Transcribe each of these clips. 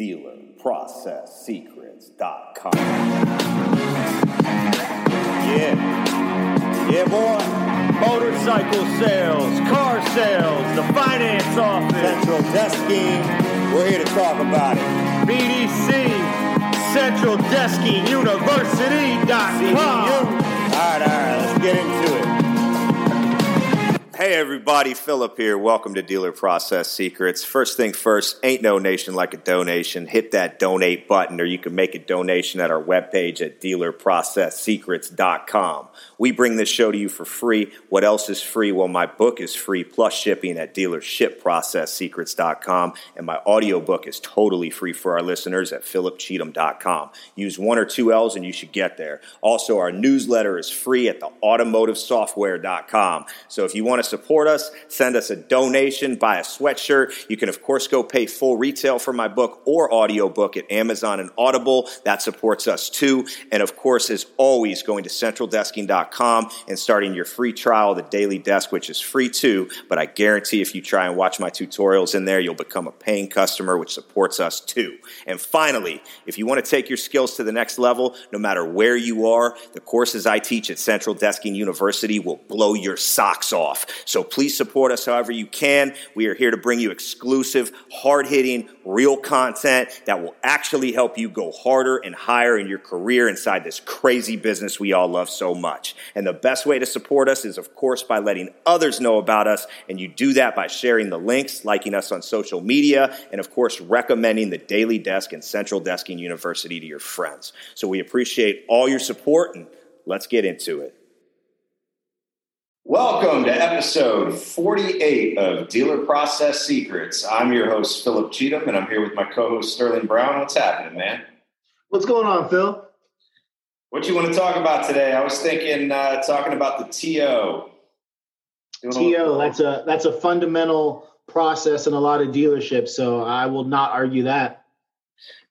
dealerprocesssecrets.com. Yeah. Yeah, boy. Motorcycle sales, car sales, the finance office, Central Desking. We're here to talk about it. BDC, Central Desking. University.com. All right, all right. Let's get into it. Hey everybody, Philip here. Welcome to Dealer Process Secrets. First thing first, ain't no nation like a donation. Hit that donate button or you can make a donation at our webpage at dealerprocesssecrets.com. We bring this show to you for free. What else is free? Well, my book is free plus shipping at dealershipprocesssecrets.com and my audiobook is totally free for our listeners at philipcheatham.com. Use one or two L's and you should get there. Also, our newsletter is free at the automotivesoftware.com. So if you want to support us, send us a donation, buy a sweatshirt. You can, of course, go pay full retail for my book or audiobook at Amazon and Audible. That supports us too. And of course, as always, going to centraldesking.com and starting your free trial of the Daily Desk, which is free too. But I guarantee if you try and watch my tutorials in there, you'll become a paying customer, which supports us too. And finally, if you want to take your skills to the next level, no matter where you are, the courses I teach at Central Desking University will blow your socks off. So please support us however you can. We are here to bring you exclusive, hard hitting, real content that will actually help you go harder and higher in your career inside this crazy business we all love so much. And the best way to support us is, of course, by letting others know about us. And you do that by sharing the links, liking us on social media, and of course, recommending the Daily Desk and Central Desking University to your friends. So we appreciate all your support and let's get into it. Welcome to episode 48 of Dealer Process Secrets. I'm your host, Philip Cheatham, and I'm here with my co host, Sterling Brown. What's happening, man? What's going on, Phil? What you want to talk about today? I was thinking uh, talking about the TO. Doing TO, that's a that's a fundamental process in a lot of dealerships, so I will not argue that.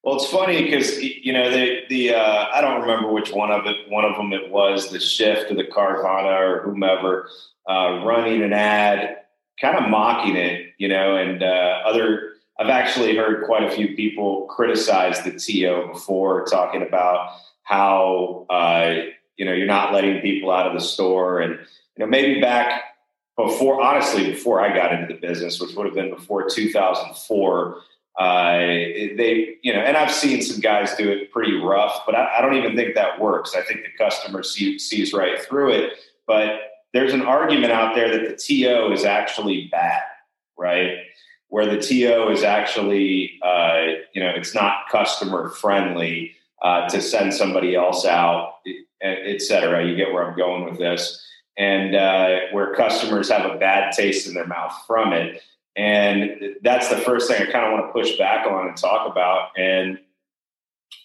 Well, it's funny because you know the the uh, I don't remember which one of it one of them it was the shift or the Carvana or whomever uh, running an ad, kind of mocking it, you know, and uh, other. I've actually heard quite a few people criticize the TO before, talking about how uh, you know you're not letting people out of the store, and you know maybe back before, honestly, before I got into the business, which would have been before 2004 uh, they, you know, and I've seen some guys do it pretty rough, but I, I don't even think that works. I think the customer see, sees right through it. But there's an argument out there that the TO is actually bad, right? Where the TO is actually, uh, you know, it's not customer friendly uh, to send somebody else out, et cetera. You get where I'm going with this. And uh, where customers have a bad taste in their mouth from it. And that's the first thing I kind of want to push back on and talk about. And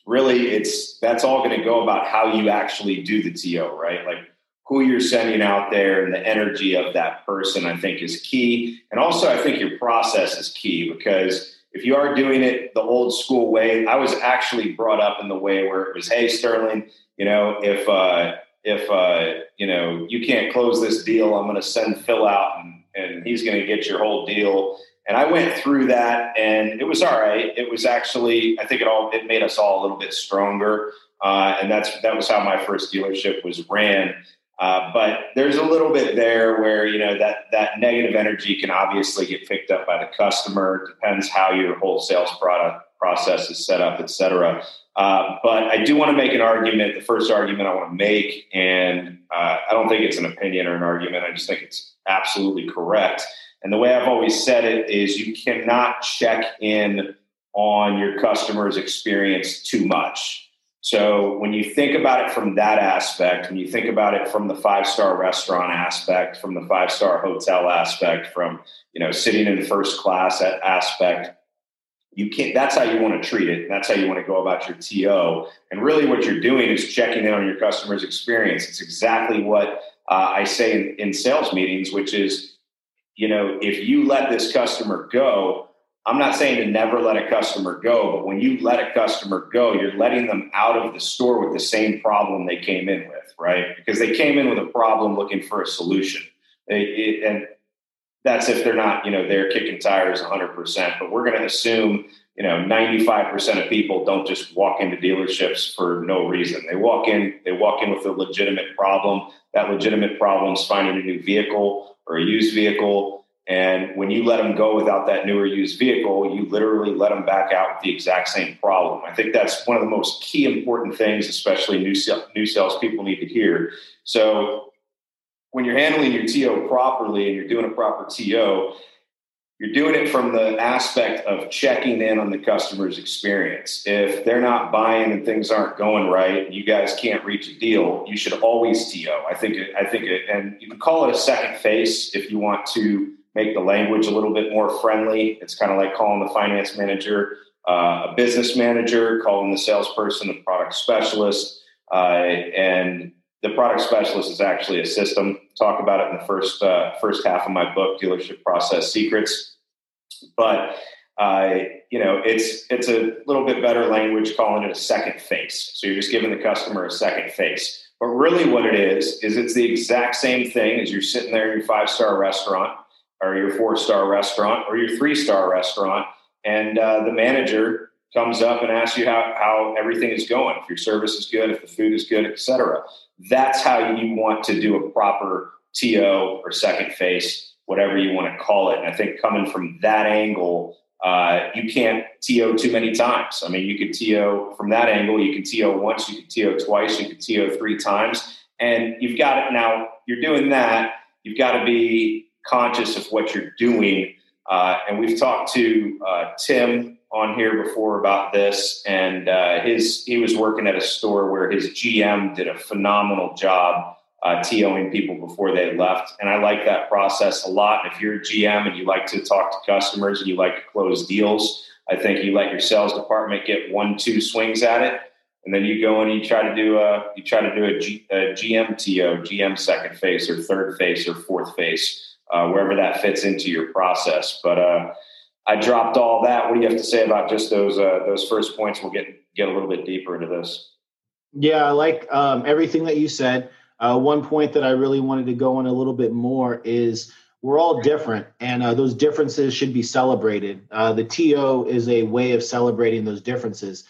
really, it's that's all going to go about how you actually do the TO, right? Like who you're sending out there and the energy of that person, I think is key. And also, I think your process is key because if you are doing it the old school way, I was actually brought up in the way where it was, hey, Sterling, you know, if, uh, if, uh, you know, you can't close this deal, I'm going to send Phil out and and he's going to get your whole deal. And I went through that, and it was all right. It was actually, I think it all it made us all a little bit stronger, uh, and that's that was how my first dealership was ran. Uh, but there's a little bit there where you know that that negative energy can obviously get picked up by the customer. It depends how your whole sales product process is set up, et cetera. Uh, but I do want to make an argument. The first argument I want to make, and uh, I don't think it's an opinion or an argument. I just think it's absolutely correct. And the way I've always said it is you cannot check in on your customer's experience too much. So when you think about it from that aspect, when you think about it from the five star restaurant aspect, from the five star hotel aspect, from you know sitting in first class aspect, you can't that's how you want to treat it. That's how you want to go about your TO and really what you're doing is checking in on your customer's experience. It's exactly what uh, i say in, in sales meetings which is you know if you let this customer go i'm not saying to never let a customer go but when you let a customer go you're letting them out of the store with the same problem they came in with right because they came in with a problem looking for a solution it, and that's if they're not, you know, they're kicking tires 100%. But we're going to assume you know, 95% of people don't just walk into dealerships for no reason. They walk in, they walk in with a legitimate problem. That legitimate problem is finding a new vehicle or a used vehicle. And when you let them go without that newer used vehicle, you literally let them back out with the exact same problem. I think that's one of the most key important things, especially new new salespeople need to hear. So when you're handling your TO properly and you're doing a proper TO, you're doing it from the aspect of checking in on the customer's experience. If they're not buying and things aren't going right, and you guys can't reach a deal. You should always TO. I think. I think, it, and you can call it a second face if you want to make the language a little bit more friendly. It's kind of like calling the finance manager uh, a business manager, calling the salesperson a product specialist, uh, and the product specialist is actually a system. Talk about it in the first uh, first half of my book, Dealership Process Secrets. But uh, you know, it's it's a little bit better language calling it a second face. So you're just giving the customer a second face. But really, what it is is it's the exact same thing as you're sitting there in your five star restaurant, or your four star restaurant, or your three star restaurant, and uh, the manager comes up and asks you how, how everything is going, if your service is good, if the food is good, etc. That's how you want to do a proper TO or second face, whatever you want to call it. And I think coming from that angle, uh, you can't TO too many times. I mean, you could TO from that angle, you can TO once, you can TO twice, you can TO three times. And you've got it now, you're doing that. You've got to be conscious of what you're doing. Uh, and we've talked to uh, Tim on here before about this, and uh, his he was working at a store where his GM did a phenomenal job uh, TOing people before they left, and I like that process a lot. If you're a GM and you like to talk to customers and you like to close deals, I think you let your sales department get one two swings at it, and then you go and you try to do a you try to do a, G, a GM TO, GM second face or third face or fourth face, uh, wherever that fits into your process, but uh, I dropped all that. What do you have to say about just those uh, those first points? We'll get get a little bit deeper into this. Yeah, I like um, everything that you said. Uh, one point that I really wanted to go on a little bit more is we're all different, and uh, those differences should be celebrated. Uh, the TO is a way of celebrating those differences.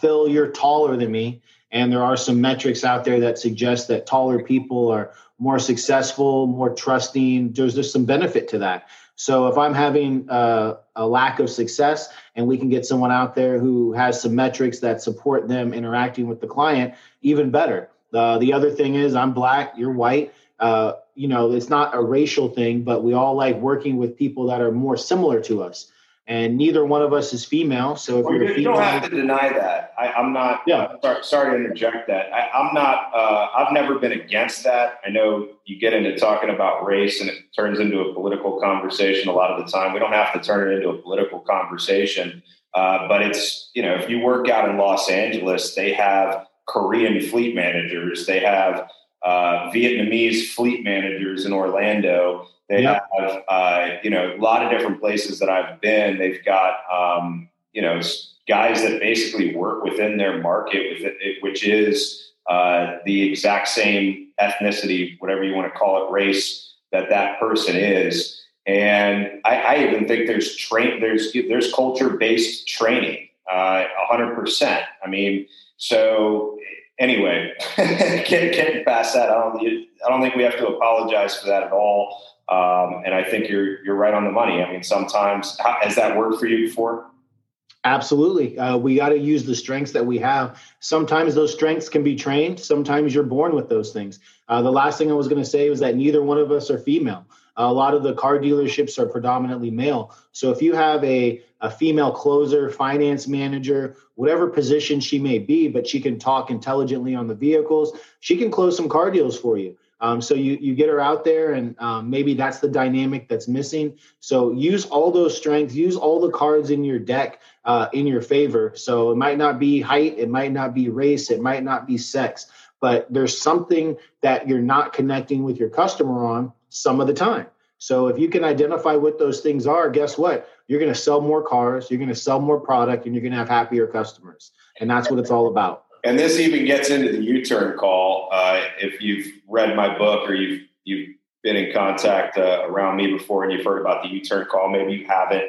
Phil, you're taller than me, and there are some metrics out there that suggest that taller people are more successful, more trusting. There's just some benefit to that. So if I'm having uh, a lack of success and we can get someone out there who has some metrics that support them interacting with the client, even better. Uh, the other thing is I'm black, you're white. Uh, you know, it's not a racial thing, but we all like working with people that are more similar to us and neither one of us is female. So if well, you're you, female, don't have to deny that. I, am not. Yeah. Sorry, sorry, to interject that. I, am not. Uh, I've never been against that. I know you get into talking about race, and it turns into a political conversation a lot of the time. We don't have to turn it into a political conversation, uh, but it's you know if you work out in Los Angeles, they have Korean fleet managers. They have uh, Vietnamese fleet managers in Orlando they yep. have, uh, you know, a lot of different places that I've been. They've got, um, you know, guys that basically work within their market, which is uh, the exact same ethnicity, whatever you want to call it, race that that person is. And I, I even think there's train there's there's culture based training, uh, hundred percent. I mean, so anyway, getting past that, I don't I don't think we have to apologize for that at all. Um, and I think you're you're right on the money. I mean, sometimes has that worked for you before? Absolutely. Uh, we got to use the strengths that we have. Sometimes those strengths can be trained. Sometimes you're born with those things. Uh, the last thing I was going to say was that neither one of us are female. A lot of the car dealerships are predominantly male. So if you have a, a female closer, finance manager, whatever position she may be, but she can talk intelligently on the vehicles, she can close some car deals for you. Um, so you you get her out there, and um, maybe that's the dynamic that's missing. So use all those strengths, use all the cards in your deck uh, in your favor. So it might not be height, it might not be race, it might not be sex, but there's something that you're not connecting with your customer on some of the time. So if you can identify what those things are, guess what? You're going to sell more cars, you're going to sell more product, and you're going to have happier customers. And that's what it's all about. And this even gets into the U-turn call. Uh, if you've read my book or you've you've been in contact uh, around me before and you've heard about the U-turn call, maybe you haven't.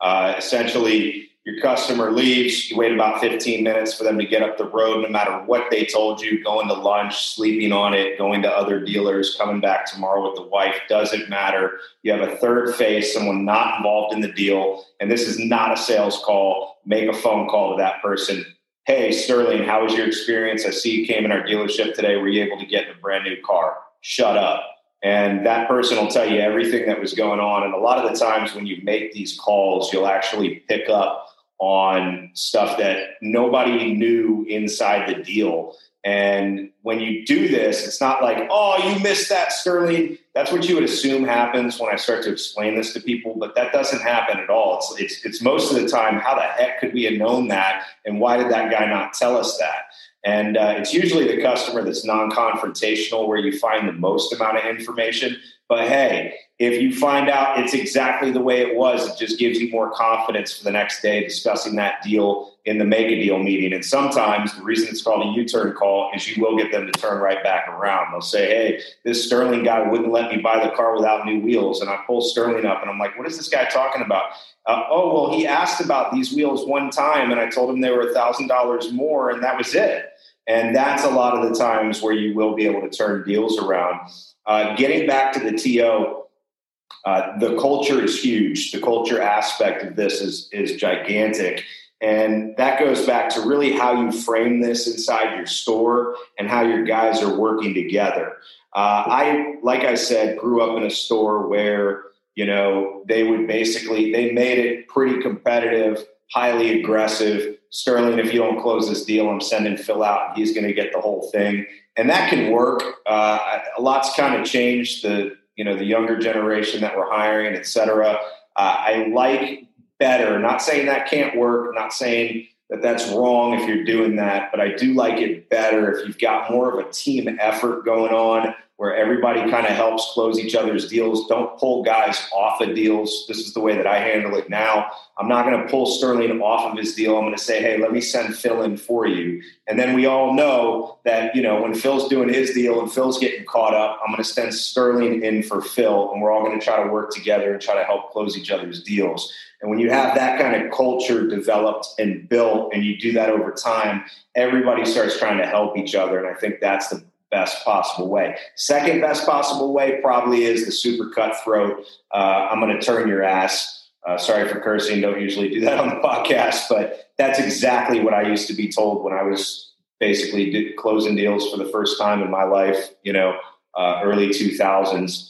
Uh, essentially, your customer leaves, you wait about 15 minutes for them to get up the road, no matter what they told you, going to lunch, sleeping on it, going to other dealers, coming back tomorrow with the wife, doesn't matter. You have a third face, someone not involved in the deal, and this is not a sales call. Make a phone call to that person. Hey, Sterling, how was your experience? I see you came in our dealership today. Were you able to get in a brand new car? Shut up. And that person will tell you everything that was going on. And a lot of the times when you make these calls, you'll actually pick up on stuff that nobody knew inside the deal. And when you do this, it's not like, oh, you missed that, Sterling. That's what you would assume happens when I start to explain this to people, but that doesn't happen at all. It's, it's, it's most of the time, how the heck could we have known that? And why did that guy not tell us that? And uh, it's usually the customer that's non confrontational where you find the most amount of information. But hey, if you find out it's exactly the way it was, it just gives you more confidence for the next day discussing that deal in the make a deal meeting. And sometimes the reason it's called a U turn call is you will get them to turn right back around. They'll say, Hey, this Sterling guy wouldn't let me buy the car without new wheels. And I pull Sterling up and I'm like, What is this guy talking about? Uh, oh, well, he asked about these wheels one time and I told him they were a $1,000 more and that was it. And that's a lot of the times where you will be able to turn deals around. Uh, getting back to the TO, uh, the culture is huge. The culture aspect of this is is gigantic, and that goes back to really how you frame this inside your store and how your guys are working together. Uh, I, like I said, grew up in a store where you know they would basically they made it pretty competitive, highly aggressive. Sterling, if you don't close this deal, I'm sending Phil out. He's going to get the whole thing, and that can work. Uh, a lot's kind of changed. The you know the younger generation that we're hiring, et cetera. Uh, I like better. Not saying that can't work. Not saying that that's wrong if you're doing that, but I do like it better if you've got more of a team effort going on where everybody kind of helps close each other's deals. Don't pull guys off of deals. This is the way that I handle it now. I'm not going to pull Sterling off of his deal. I'm going to say, hey, let me send Phil in for you. And then we all know that, you know, when Phil's doing his deal and Phil's getting caught up, I'm going to send Sterling in for Phil. And we're all going to try to work together and try to help close each other's deals. And when you have that kind of culture developed and built, and you do that over time, everybody starts trying to help each other. And I think that's the best possible way. Second best possible way probably is the super cutthroat. Uh, I'm going to turn your ass. Uh, sorry for cursing. Don't usually do that on the podcast, but that's exactly what I used to be told when I was basically closing deals for the first time in my life. You know, uh, early 2000s.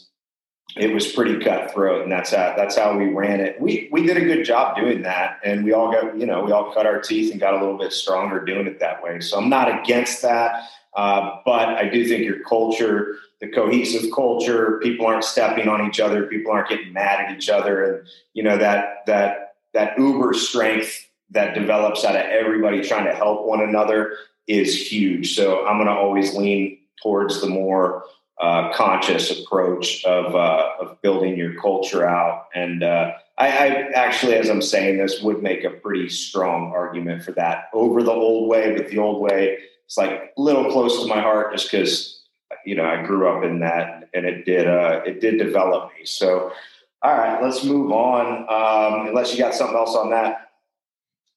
It was pretty cutthroat, and that's how that's how we ran it. We we did a good job doing that, and we all got you know we all cut our teeth and got a little bit stronger doing it that way. So I'm not against that. Uh, but I do think your culture, the cohesive culture, people aren't stepping on each other, people aren't getting mad at each other, and you know that that that uber strength that develops out of everybody trying to help one another is huge. So I'm going to always lean towards the more uh, conscious approach of uh, of building your culture out. And uh, I, I, actually, as I'm saying this, would make a pretty strong argument for that over the old way. But the old way it's like a little close to my heart just because you know I grew up in that and it did uh, it did develop me. So all right, let's move on. Um, unless you got something else on that.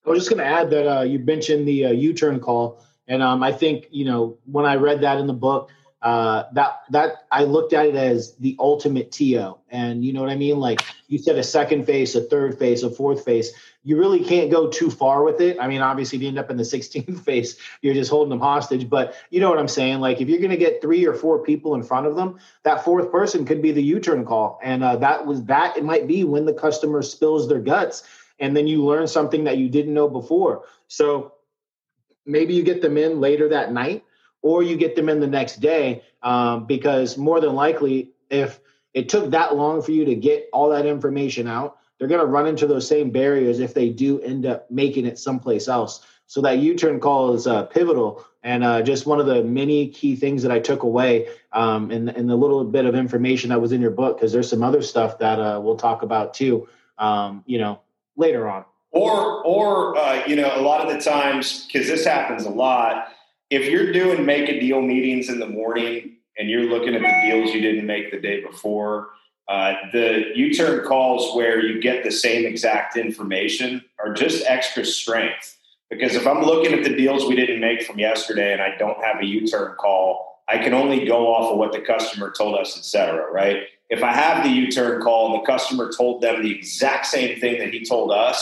I was just going to add that uh, you mentioned the uh, U-turn call, and um, I think you know when I read that in the book, uh, that that I looked at it as the ultimate TO, and you know what I mean. Like you said, a second face, a third face, a fourth face. You really can't go too far with it. I mean, obviously, if you end up in the 16th face, you're just holding them hostage. But you know what I'm saying. Like if you're going to get three or four people in front of them, that fourth person could be the U-turn call, and uh, that was that. It might be when the customer spills their guts, and then you learn something that you didn't know before. So maybe you get them in later that night or you get them in the next day um, because more than likely if it took that long for you to get all that information out they're going to run into those same barriers if they do end up making it someplace else. So that u-turn call is uh, pivotal and uh, just one of the many key things that i took away um, in the little bit of information that was in your book because there's some other stuff that uh, we'll talk about too um, you know later on. Or or uh, you know a lot of the times because this happens a lot if you're doing make a deal meetings in the morning and you're looking at the deals you didn't make the day before, Uh, the U-turn calls where you get the same exact information are just extra strength. Because if I'm looking at the deals we didn't make from yesterday and I don't have a U-turn call, I can only go off of what the customer told us, et cetera, right? If I have the U-turn call and the customer told them the exact same thing that he told us,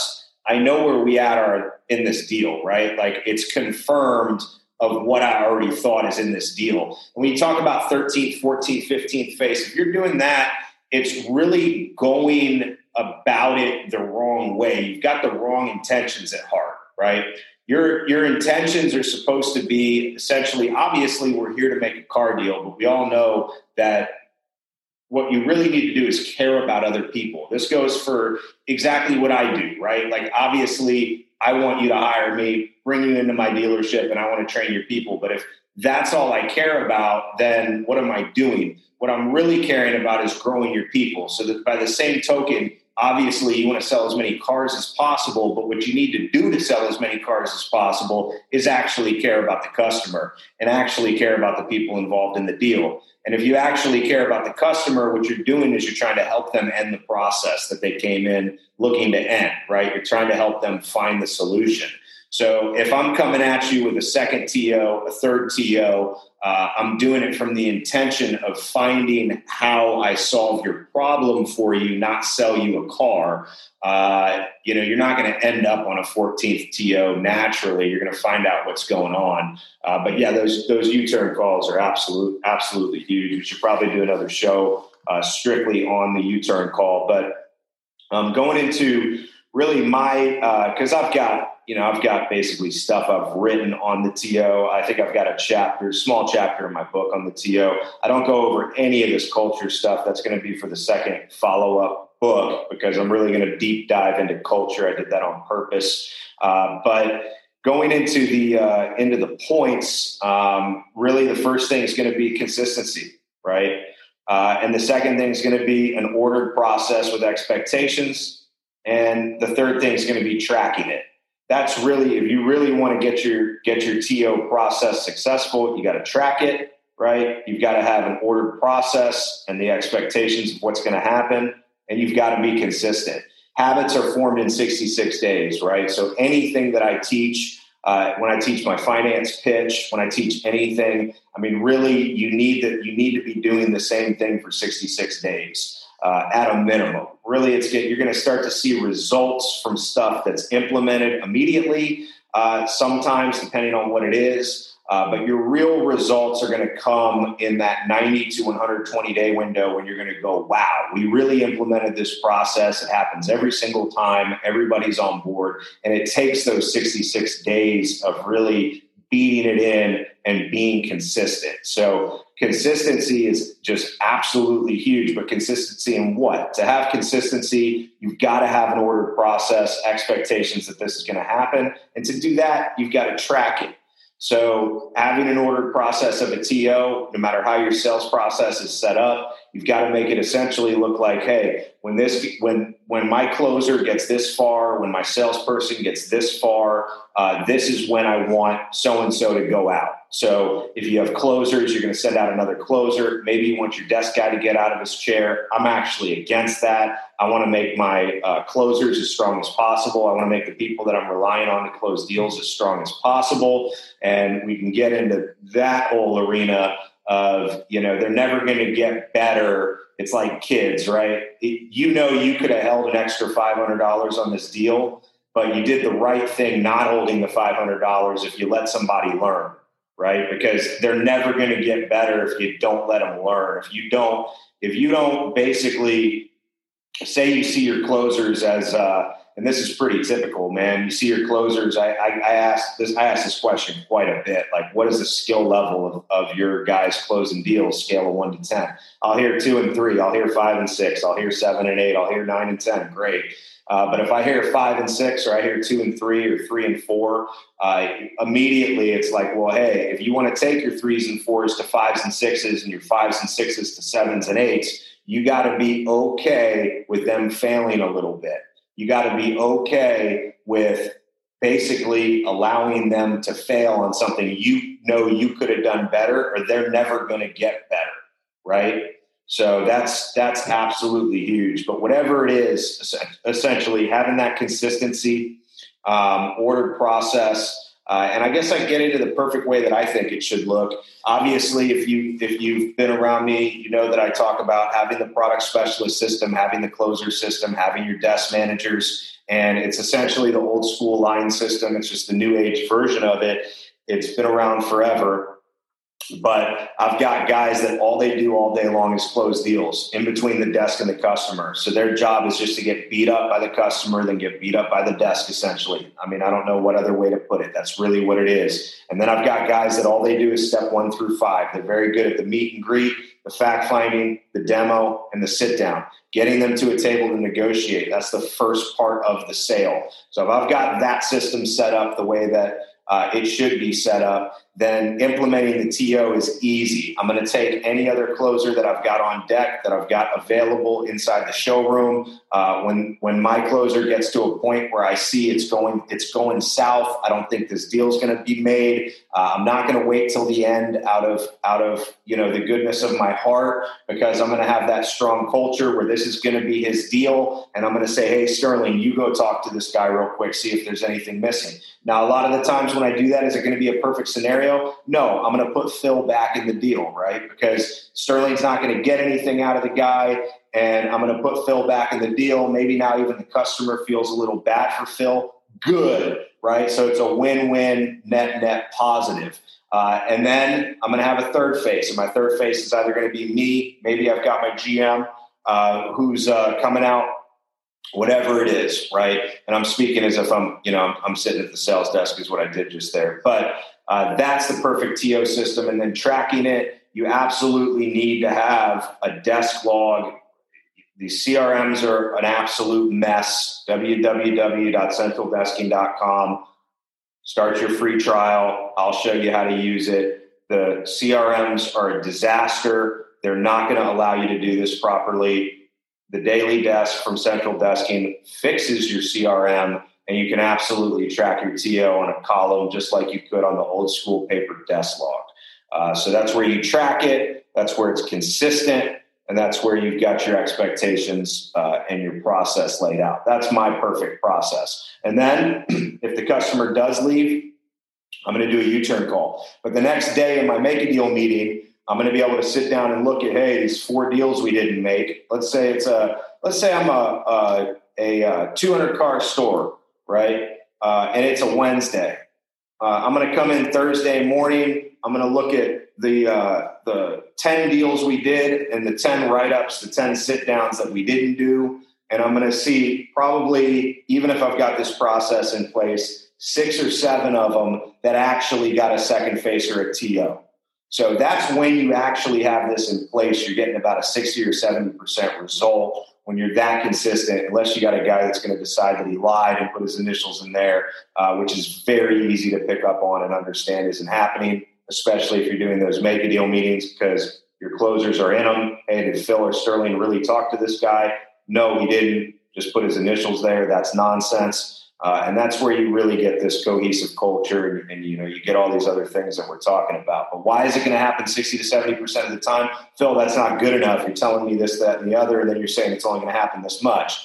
I know where we at are in this deal, right? Like it's confirmed of what I already thought is in this deal. When you talk about 13th, 14th, 15th face, if you're doing that, it's really going about it the wrong way. You've got the wrong intentions at heart, right? Your your intentions are supposed to be essentially obviously we're here to make a car deal, but we all know that what you really need to do is care about other people. This goes for exactly what I do, right? Like obviously I want you to hire me, bring you into my dealership and I want to train your people, but if that's all I care about, then what am I doing? What I'm really caring about is growing your people. So that by the same token, obviously you want to sell as many cars as possible, but what you need to do to sell as many cars as possible is actually care about the customer and actually care about the people involved in the deal. And if you actually care about the customer, what you're doing is you're trying to help them end the process that they came in looking to end, right? You're trying to help them find the solution. So if I'm coming at you with a second TO, a third TO, uh, I'm doing it from the intention of finding how I solve your problem for you, not sell you a car. Uh, you know, you're not going to end up on a 14th TO naturally. You're going to find out what's going on. Uh, but yeah, those those U-turn calls are absolute absolutely huge. We should probably do another show uh, strictly on the U-turn call. But um, going into really my because uh, I've got you know, I've got basically stuff I've written on the TO. I think I've got a chapter, small chapter in my book on the TO. I don't go over any of this culture stuff. That's going to be for the second follow up book because I'm really going to deep dive into culture. I did that on purpose. Uh, but going into the uh, into the points, um, really the first thing is going to be consistency, right? Uh, and the second thing is going to be an ordered process with expectations. And the third thing is going to be tracking it that's really if you really want to get your get your TO process successful, you got to track it, right? You've got to have an ordered process and the expectations of what's going to happen, and you've got to be consistent. Habits are formed in 66 days, right? So anything that I teach, uh, when I teach my finance pitch, when I teach anything, I mean, really, you need that you need to be doing the same thing for 66 days uh, at a minimum. Really, it's you're going to start to see results from stuff that's implemented immediately. Uh, sometimes, depending on what it is. Uh, but your real results are going to come in that 90 to 120 day window when you're going to go, wow, we really implemented this process. It happens every single time. Everybody's on board. And it takes those 66 days of really beating it in and being consistent. So consistency is just absolutely huge, but consistency in what? To have consistency, you've got to have an ordered process, expectations that this is going to happen. And to do that, you've got to track it. So having an ordered process of a TO, no matter how your sales process is set up, you've got to make it essentially look like, hey, when this when when my closer gets this far, when my salesperson gets this far, uh, this is when I want so and so to go out. So if you have closers, you're going to send out another closer. Maybe you want your desk guy to get out of his chair. I'm actually against that. I want to make my uh, closers as strong as possible. I want to make the people that I'm relying on to close deals as strong as possible. And we can get into that whole arena of, you know, they're never going to get better. It's like kids, right? It, you know, you could have held an extra $500 on this deal, but you did the right thing not holding the $500 if you let somebody learn right? Because they're never going to get better if you don't let them learn. If you don't, if you don't basically say you see your closers as, uh, and this is pretty typical, man. You see your closers. I, I, I asked this. I asked this question quite a bit. Like, what is the skill level of, of your guys closing deals? Scale of one to ten. I'll hear two and three. I'll hear five and six. I'll hear seven and eight. I'll hear nine and ten. Great. Uh, but if I hear five and six, or I hear two and three, or three and four, uh, immediately it's like, well, hey, if you want to take your threes and fours to fives and sixes, and your fives and sixes to sevens and eights, you got to be okay with them failing a little bit. You got to be okay with basically allowing them to fail on something you know you could have done better, or they're never going to get better, right? So that's that's absolutely huge. But whatever it is, essentially having that consistency, um, ordered process, uh, and I guess I get into the perfect way that I think it should look. Obviously, if you if you've been around me, you know that I talk about having the product specialist system, having the closer system, having your desk managers, and it's essentially the old school line system. It's just the new age version of it. It's been around forever. But I've got guys that all they do all day long is close deals in between the desk and the customer. So their job is just to get beat up by the customer, then get beat up by the desk, essentially. I mean, I don't know what other way to put it. That's really what it is. And then I've got guys that all they do is step one through five. They're very good at the meet and greet, the fact finding, the demo, and the sit down. Getting them to a table to negotiate. That's the first part of the sale. So if I've got that system set up the way that uh, it should be set up, then implementing the TO is easy. I'm going to take any other closer that I've got on deck that I've got available inside the showroom. Uh, when when my closer gets to a point where I see it's going it's going south, I don't think this deal is going to be made. Uh, I'm not going to wait till the end out of out of you know the goodness of my heart because I'm going to have that strong culture where this is going to be his deal, and I'm going to say, hey Sterling, you go talk to this guy real quick, see if there's anything missing. Now, a lot of the times when I do that, is it going to be a perfect scenario? No, I'm going to put Phil back in the deal, right? Because Sterling's not going to get anything out of the guy, and I'm going to put Phil back in the deal. Maybe now even the customer feels a little bad for Phil. Good, right? So it's a win-win, net net positive. Uh, and then I'm going to have a third face, and my third face is either going to be me. Maybe I've got my GM uh, who's uh, coming out whatever it is, right? And I'm speaking as if I'm, you know, I'm, I'm sitting at the sales desk is what I did just there. But uh, that's the perfect TO system. And then tracking it, you absolutely need to have a desk log. The CRMs are an absolute mess. www.centraldesking.com. Start your free trial. I'll show you how to use it. The CRMs are a disaster. They're not going to allow you to do this properly the daily desk from Central Desking fixes your CRM, and you can absolutely track your TO on a column just like you could on the old school paper desk log. Uh, so that's where you track it, that's where it's consistent, and that's where you've got your expectations uh, and your process laid out. That's my perfect process. And then if the customer does leave, I'm going to do a U turn call. But the next day in my make a deal meeting, I'm going to be able to sit down and look at hey these four deals we didn't make. Let's say it's a let's say I'm a a, a 200 car store, right? Uh, and it's a Wednesday. Uh, I'm going to come in Thursday morning. I'm going to look at the uh, the 10 deals we did and the 10 write ups, the 10 sit downs that we didn't do, and I'm going to see probably even if I've got this process in place, six or seven of them that actually got a second face or a TO. So that's when you actually have this in place. You're getting about a 60 or 70% result when you're that consistent, unless you got a guy that's going to decide that he lied and put his initials in there, uh, which is very easy to pick up on and understand isn't happening, especially if you're doing those make a deal meetings because your closers are in them. Hey, did Phil or Sterling really talk to this guy? No, he didn't. Just put his initials there. That's nonsense. Uh, and that's where you really get this cohesive culture and, and, you know you get all these other things that we're talking about. But why is it going to happen 60 to 70% of the time? Phil that's not good enough. You're telling me this that and the other and then you're saying it's only going to happen this much.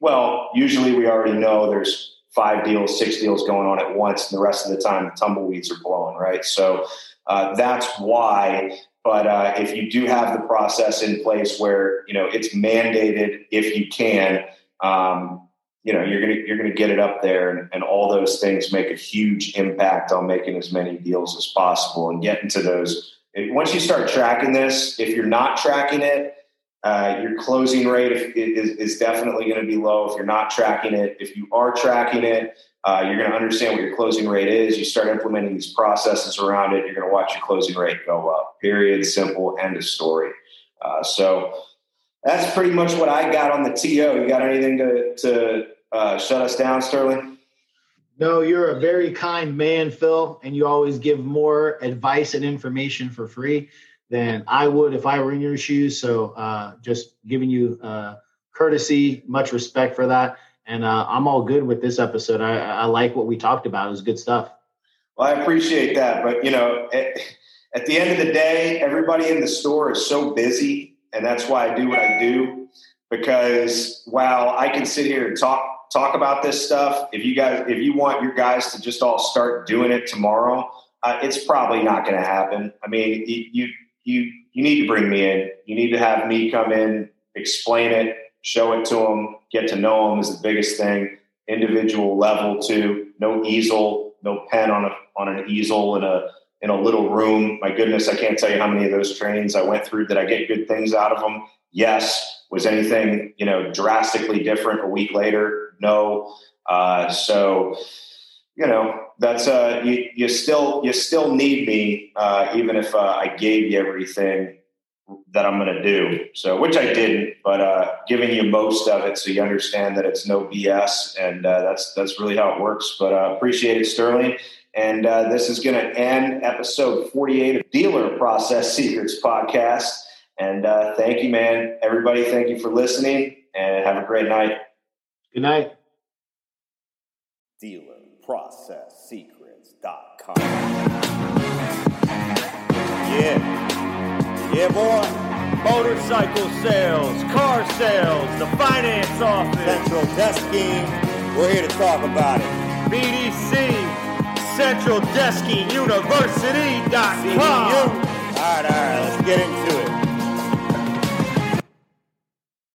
Well usually we already know there's five deals six deals going on at once and the rest of the time the tumbleweeds are blowing right? So uh, that's why. But uh, if you do have the process in place where you know it's mandated if you can um, you know you're gonna you're gonna get it up there and, and all those things make a huge impact on making as many deals as possible and getting to those. Once you start tracking this if you're not tracking it uh, your closing rate is, is definitely going to be low. If you're not tracking it if you are tracking it uh, you're going to understand what your closing rate is. You start implementing these processes around it you're going to watch your closing rate go up. Period. Simple. End of story. Uh, so that's pretty much what I got on the TO. You got anything to, to uh, shut us down, Sterling? No, you're a very kind man, Phil, and you always give more advice and information for free than I would if I were in your shoes. So, uh, just giving you uh, courtesy, much respect for that, and uh, I'm all good with this episode. I, I, like what we talked about; it was good stuff. Well, I appreciate that, but you know, at, at the end of the day, everybody in the store is so busy and that's why I do what I do. Because while I can sit here and talk talk about this stuff, if you guys if you want your guys to just all start doing it tomorrow, uh, it's probably not going to happen. I mean, you you you need to bring me in. You need to have me come in, explain it, show it to them, get to know them is the biggest thing. Individual level too. No easel, no pen on a on an easel in a in a little room. My goodness, I can't tell you how many of those trainings I went through. Did I get good things out of them? Yes. Was anything you know drastically different a week later? No. Uh, so you know that's uh you, you still you still need me uh, even if uh, I gave you everything that I'm going to do. So which I didn't, but uh, giving you most of it so you understand that it's no BS, and uh, that's that's really how it works. But uh, appreciate it, Sterling. And uh, this is going to end episode 48 of Dealer Process Secrets podcast. And uh, thank you, man. Everybody, thank you for listening and have a great night. Good night. DealerProcessSecrets.com. Yeah. Yeah, boy. Motorcycle sales, car sales, the finance office, Central Desking. We're here to talk about it. BDC, Central Desking. University.com. All right, all right. Let's get into